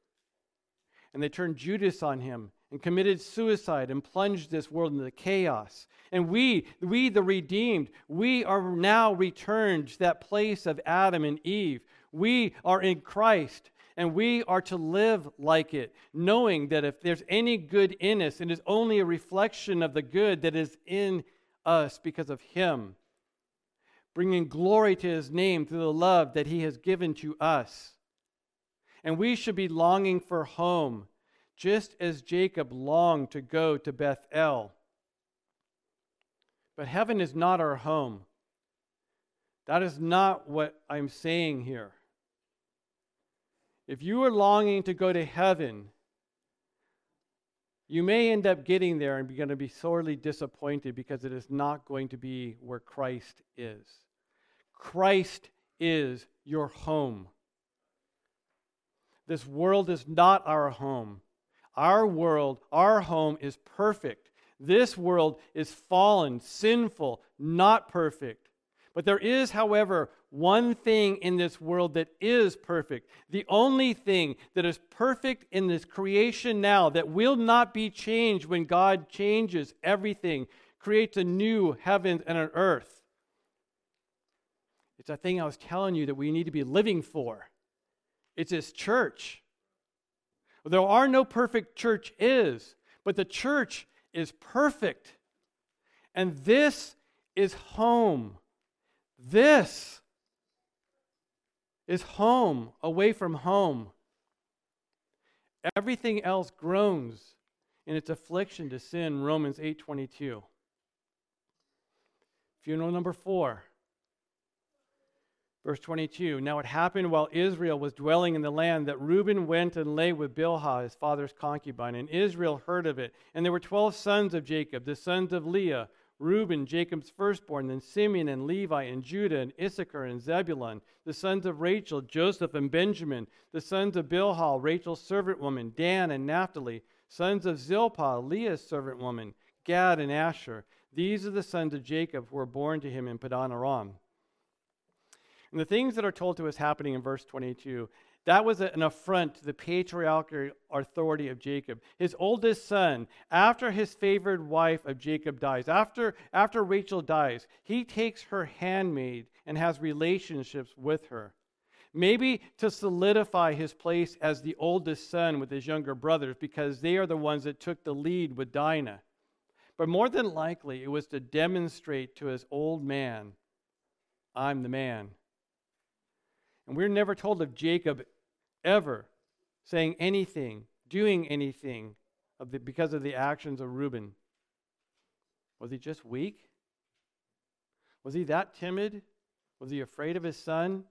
And they turned Judas on him and committed suicide and plunged this world into chaos. And we, we the redeemed, we are now returned to that place of Adam and Eve. We are in Christ and we are to live like it, knowing that if there's any good in us, it is only a reflection of the good that is in us because of Him, bringing glory to His name through the love that He has given to us. And we should be longing for home, just as Jacob longed to go to Bethel. But heaven is not our home. That is not what I'm saying here. If you are longing to go to heaven, you may end up getting there and be going to be sorely disappointed because it is not going to be where Christ is. Christ is your home. This world is not our home. Our world, our home is perfect. This world is fallen, sinful, not perfect. But there is, however, one thing in this world that is perfect. The only thing that is perfect in this creation now that will not be changed when God changes everything, creates a new heaven and an earth. It's a thing I was telling you that we need to be living for. It's this church. There are no perfect church is, but the church is perfect. And this is home. This is home, away from home. Everything else groans in its affliction to sin, Romans 8:22. Funeral number 4. Verse 22 Now it happened while Israel was dwelling in the land that Reuben went and lay with Bilhah, his father's concubine, and Israel heard of it. And there were 12 sons of Jacob, the sons of Leah Reuben, Jacob's firstborn, then Simeon and Levi and Judah and Issachar and Zebulun, the sons of Rachel, Joseph and Benjamin, the sons of Bilhah, Rachel's servant woman, Dan and Naphtali, sons of Zilpah, Leah's servant woman, Gad and Asher. These are the sons of Jacob who were born to him in Padan Aram. And the things that are told to us happening in verse 22 that was an affront to the patriarchal authority of Jacob. His oldest son, after his favored wife of Jacob dies, after, after Rachel dies, he takes her handmaid and has relationships with her. Maybe to solidify his place as the oldest son with his younger brothers because they are the ones that took the lead with Dinah. But more than likely, it was to demonstrate to his old man, I'm the man. And we're never told of Jacob ever saying anything, doing anything of the, because of the actions of Reuben. Was he just weak? Was he that timid? Was he afraid of his son?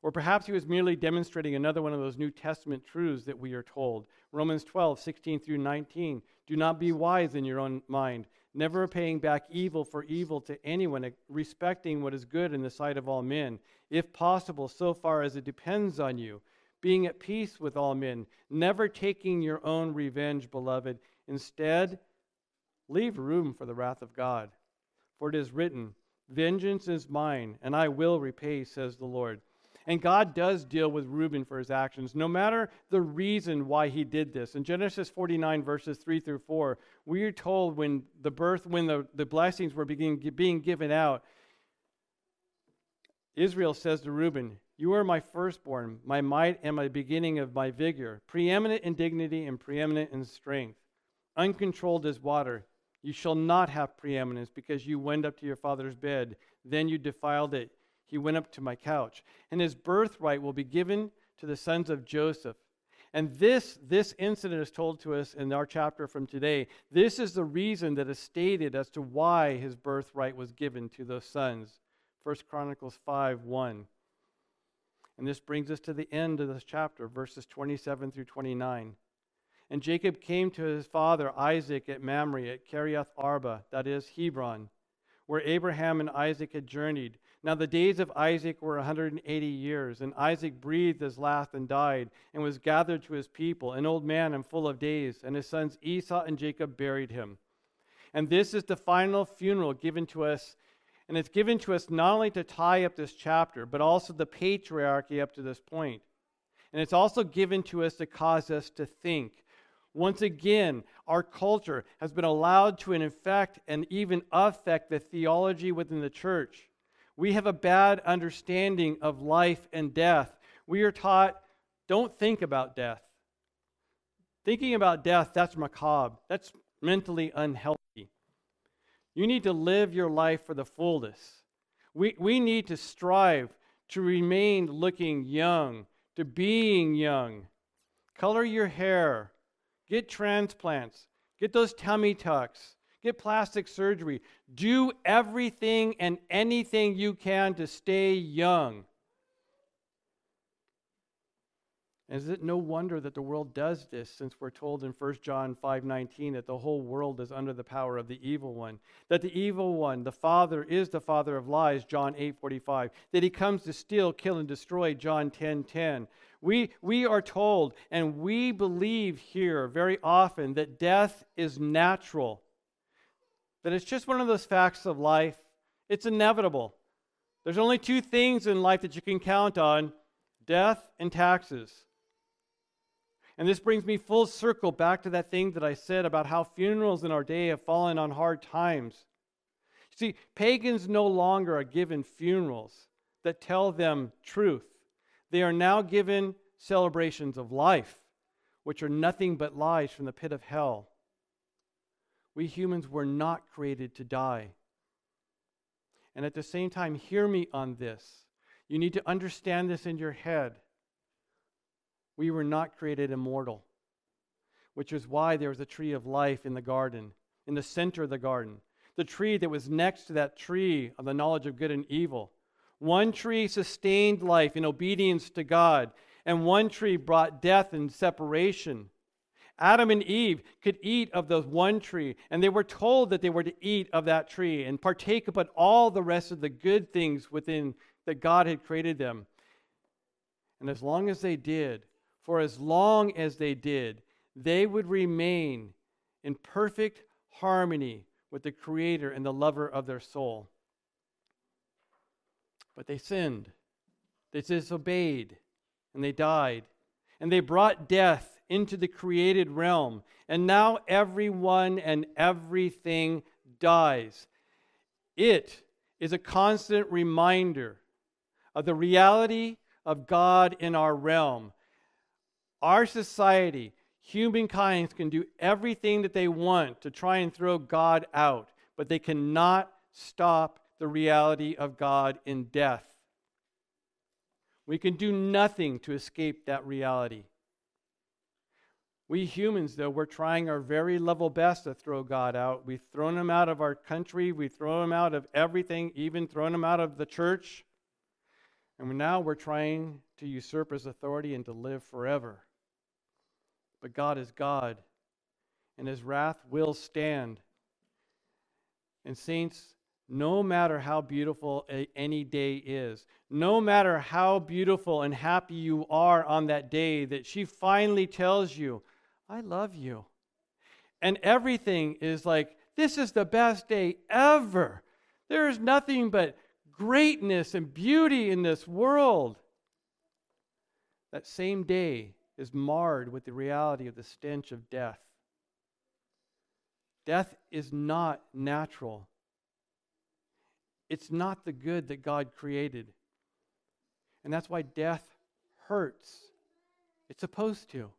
Or perhaps he was merely demonstrating another one of those New Testament truths that we are told. Romans 12, 16 through 19. Do not be wise in your own mind, never paying back evil for evil to anyone, respecting what is good in the sight of all men, if possible, so far as it depends on you, being at peace with all men, never taking your own revenge, beloved. Instead, leave room for the wrath of God. For it is written, Vengeance is mine, and I will repay, says the Lord. And God does deal with Reuben for his actions, no matter the reason why he did this. In Genesis 49, verses 3 through 4, we are told when the birth, when the, the blessings were being, being given out, Israel says to Reuben, You are my firstborn, my might and my beginning of my vigor, preeminent in dignity and preeminent in strength, uncontrolled as water. You shall not have preeminence because you went up to your father's bed. Then you defiled it. He went up to my couch. And his birthright will be given to the sons of Joseph. And this, this incident is told to us in our chapter from today. This is the reason that is stated as to why his birthright was given to those sons. 1 Chronicles 5 1. And this brings us to the end of this chapter, verses 27 through 29. And Jacob came to his father Isaac at Mamre at Kiriath Arba, that is, Hebron, where Abraham and Isaac had journeyed. Now the days of Isaac were 180 years, and Isaac breathed his last and died, and was gathered to his people, an old man and full of days, and his sons Esau and Jacob buried him. And this is the final funeral given to us, and it's given to us not only to tie up this chapter, but also the patriarchy up to this point. And it's also given to us to cause us to think. Once again, our culture has been allowed to infect and even affect the theology within the church. We have a bad understanding of life and death. We are taught don't think about death. Thinking about death, that's macabre. That's mentally unhealthy. You need to live your life for the fullness. We, we need to strive to remain looking young, to being young. Color your hair, get transplants, get those tummy tucks, get plastic surgery. Do everything and anything you can to stay young. And Is it no wonder that the world does this since we're told in 1 John 5:19 that the whole world is under the power of the evil one that the evil one the father is the father of lies John 8:45 that he comes to steal kill and destroy John 10:10 we we are told and we believe here very often that death is natural that it's just one of those facts of life. It's inevitable. There's only two things in life that you can count on death and taxes. And this brings me full circle back to that thing that I said about how funerals in our day have fallen on hard times. See, pagans no longer are given funerals that tell them truth. They are now given celebrations of life, which are nothing but lies from the pit of hell. We humans were not created to die. And at the same time, hear me on this. You need to understand this in your head. We were not created immortal, which is why there was a tree of life in the garden, in the center of the garden. The tree that was next to that tree of the knowledge of good and evil. One tree sustained life in obedience to God, and one tree brought death and separation. Adam and Eve could eat of the one tree, and they were told that they were to eat of that tree and partake of all the rest of the good things within that God had created them. And as long as they did, for as long as they did, they would remain in perfect harmony with the Creator and the lover of their soul. But they sinned, they disobeyed, and they died. And they brought death into the created realm. And now everyone and everything dies. It is a constant reminder of the reality of God in our realm. Our society, humankind, can do everything that they want to try and throw God out, but they cannot stop the reality of God in death. We can do nothing to escape that reality. We humans, though, we're trying our very level best to throw God out. We've thrown him out of our country. We've thrown him out of everything, even thrown him out of the church. And now we're trying to usurp his authority and to live forever. But God is God, and his wrath will stand. And, saints, no matter how beautiful a, any day is, no matter how beautiful and happy you are on that day that she finally tells you, I love you. And everything is like, this is the best day ever. There is nothing but greatness and beauty in this world. That same day is marred with the reality of the stench of death. Death is not natural, it's not the good that God created. And that's why death hurts. It's supposed to.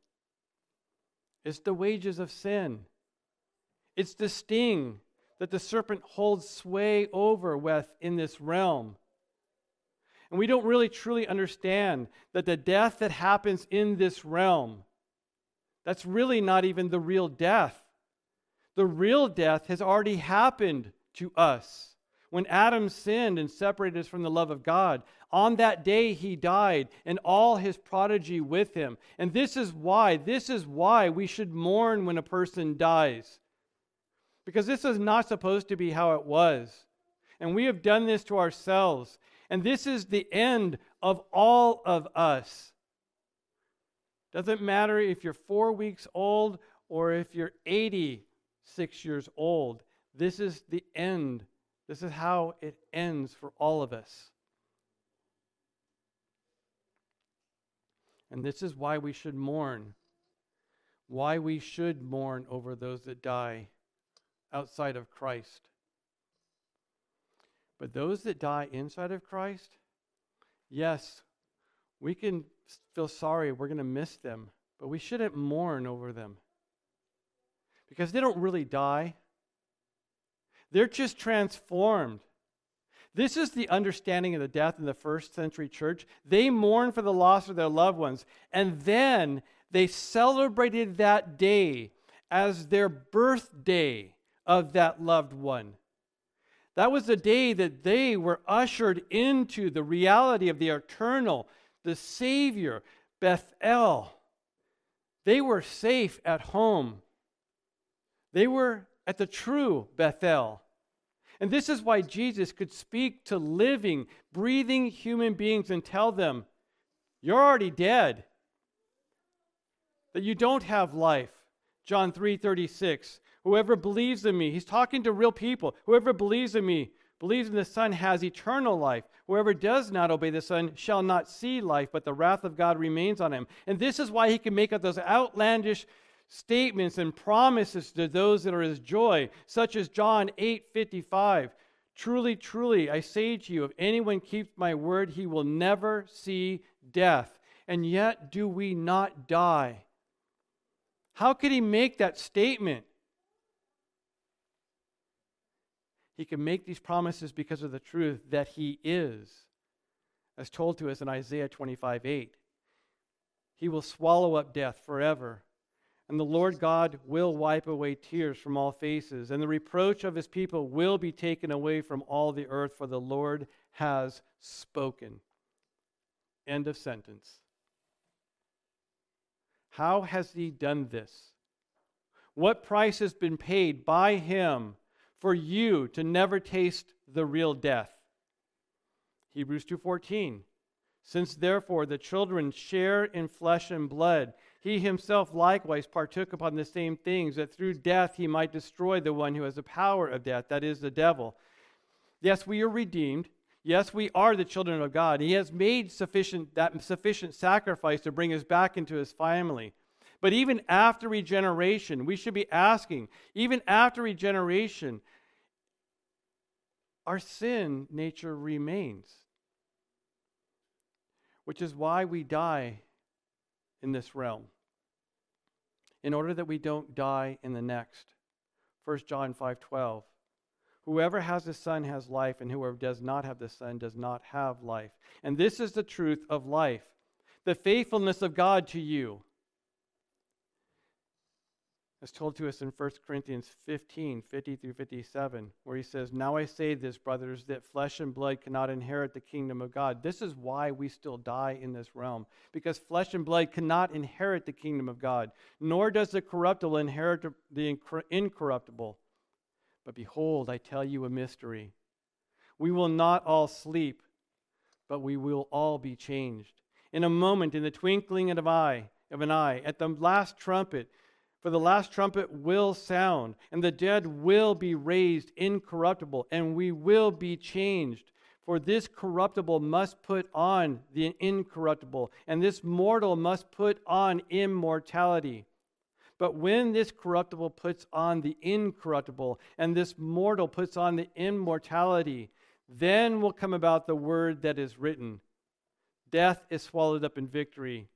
It's the wages of sin. It's the sting that the serpent holds sway over with in this realm. And we don't really truly understand that the death that happens in this realm, that's really not even the real death. The real death has already happened to us. When Adam sinned and separated us from the love of God, on that day he died, and all his prodigy with him. And this is why, this is why we should mourn when a person dies. Because this is not supposed to be how it was. And we have done this to ourselves. And this is the end of all of us. Doesn't matter if you're four weeks old or if you're 86 years old. This is the end this is how it ends for all of us. And this is why we should mourn. Why we should mourn over those that die outside of Christ. But those that die inside of Christ, yes, we can feel sorry. We're going to miss them. But we shouldn't mourn over them. Because they don't really die. They're just transformed. This is the understanding of the death in the first century church. They mourn for the loss of their loved ones, and then they celebrated that day as their birthday of that loved one. That was the day that they were ushered into the reality of the eternal, the Savior, Bethel. They were safe at home. They were at the true Bethel. And this is why Jesus could speak to living, breathing human beings and tell them, You're already dead. That you don't have life. John 3 36. Whoever believes in me, he's talking to real people. Whoever believes in me, believes in the Son, has eternal life. Whoever does not obey the Son shall not see life, but the wrath of God remains on him. And this is why he can make up those outlandish statements and promises to those that are his joy, such as John 8 55. Truly, truly, I say to you, if anyone keeps my word, he will never see death. And yet, do we not die? How could he make that statement? He can make these promises because of the truth that he is, as told to us in Isaiah 25 8. He will swallow up death forever. And the Lord God will wipe away tears from all faces, and the reproach of his people will be taken away from all the earth, for the Lord has spoken. End of sentence. How has he done this? What price has been paid by him for you to never taste the real death? Hebrews 2:14 Since therefore the children share in flesh and blood, he himself likewise partook upon the same things, that through death he might destroy the one who has the power of death, that is, the devil. Yes, we are redeemed. Yes, we are the children of God. He has made sufficient, that sufficient sacrifice to bring us back into his family. But even after regeneration, we should be asking, even after regeneration, our sin nature remains. Which is why we die in this realm in order that we don't die in the next. 1 John 5:12 Whoever has the Son has life, and whoever does not have the Son does not have life. And this is the truth of life the faithfulness of God to you as told to us in 1 Corinthians 15 50 through 57, where he says, Now I say this, brothers, that flesh and blood cannot inherit the kingdom of God. This is why we still die in this realm, because flesh and blood cannot inherit the kingdom of God, nor does the corruptible inherit the incorruptible. But behold, I tell you a mystery. We will not all sleep, but we will all be changed. In a moment, in the twinkling of an eye, of an eye, at the last trumpet, for the last trumpet will sound, and the dead will be raised incorruptible, and we will be changed. For this corruptible must put on the incorruptible, and this mortal must put on immortality. But when this corruptible puts on the incorruptible, and this mortal puts on the immortality, then will come about the word that is written Death is swallowed up in victory.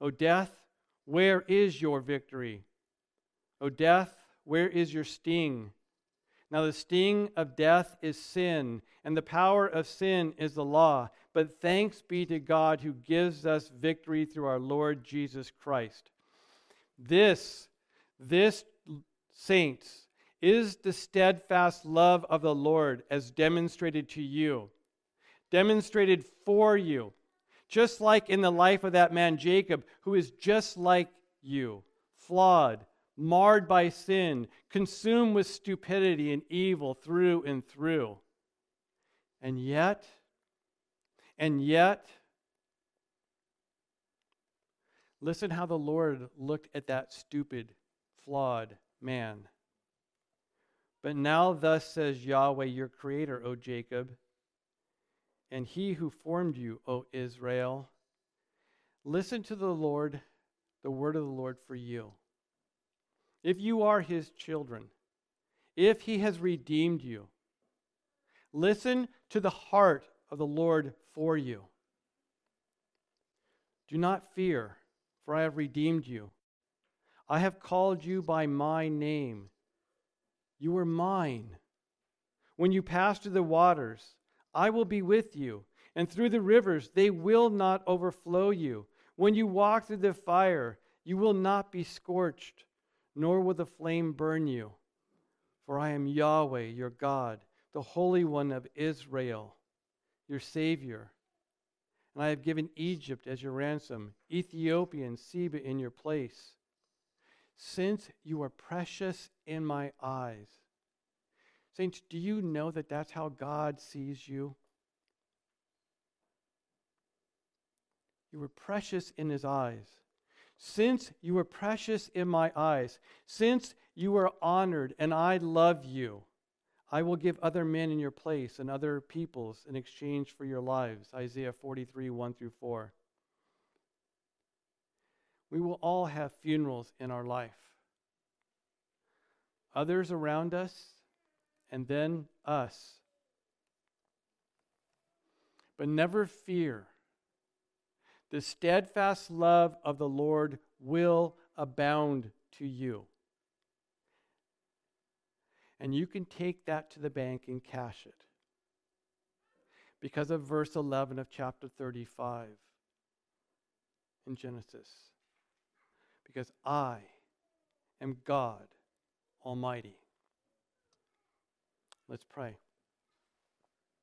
O death, where is your victory? O death, where is your sting? Now, the sting of death is sin, and the power of sin is the law. But thanks be to God who gives us victory through our Lord Jesus Christ. This, this, saints, is the steadfast love of the Lord as demonstrated to you, demonstrated for you, just like in the life of that man Jacob, who is just like you, flawed, marred by sin, consumed with stupidity and evil through and through. And yet, and yet, listen how the Lord looked at that stupid, flawed man. But now, thus says Yahweh, your creator, O Jacob, and he who formed you, O Israel. Listen to the Lord, the word of the Lord for you. If you are his children, if he has redeemed you, listen to the heart of the Lord for you. Do not fear, for I have redeemed you. I have called you by my name. You are mine. When you pass through the waters, I will be with you, and through the rivers, they will not overflow you. When you walk through the fire, you will not be scorched, nor will the flame burn you. For I am Yahweh, your God, the Holy One of Israel, your Savior. And I have given Egypt as your ransom, Ethiopia and Seba in your place since you are precious in my eyes. Saints, do you know that that's how God sees you? You were precious in his eyes. Since you were precious in my eyes, since you were honored and I love you, I will give other men in your place and other peoples in exchange for your lives. Isaiah 43, 1 through 4. We will all have funerals in our life. Others around us, and then us. But never fear. The steadfast love of the Lord will abound to you. And you can take that to the bank and cash it. Because of verse 11 of chapter 35 in Genesis because I am God Almighty. Let's pray.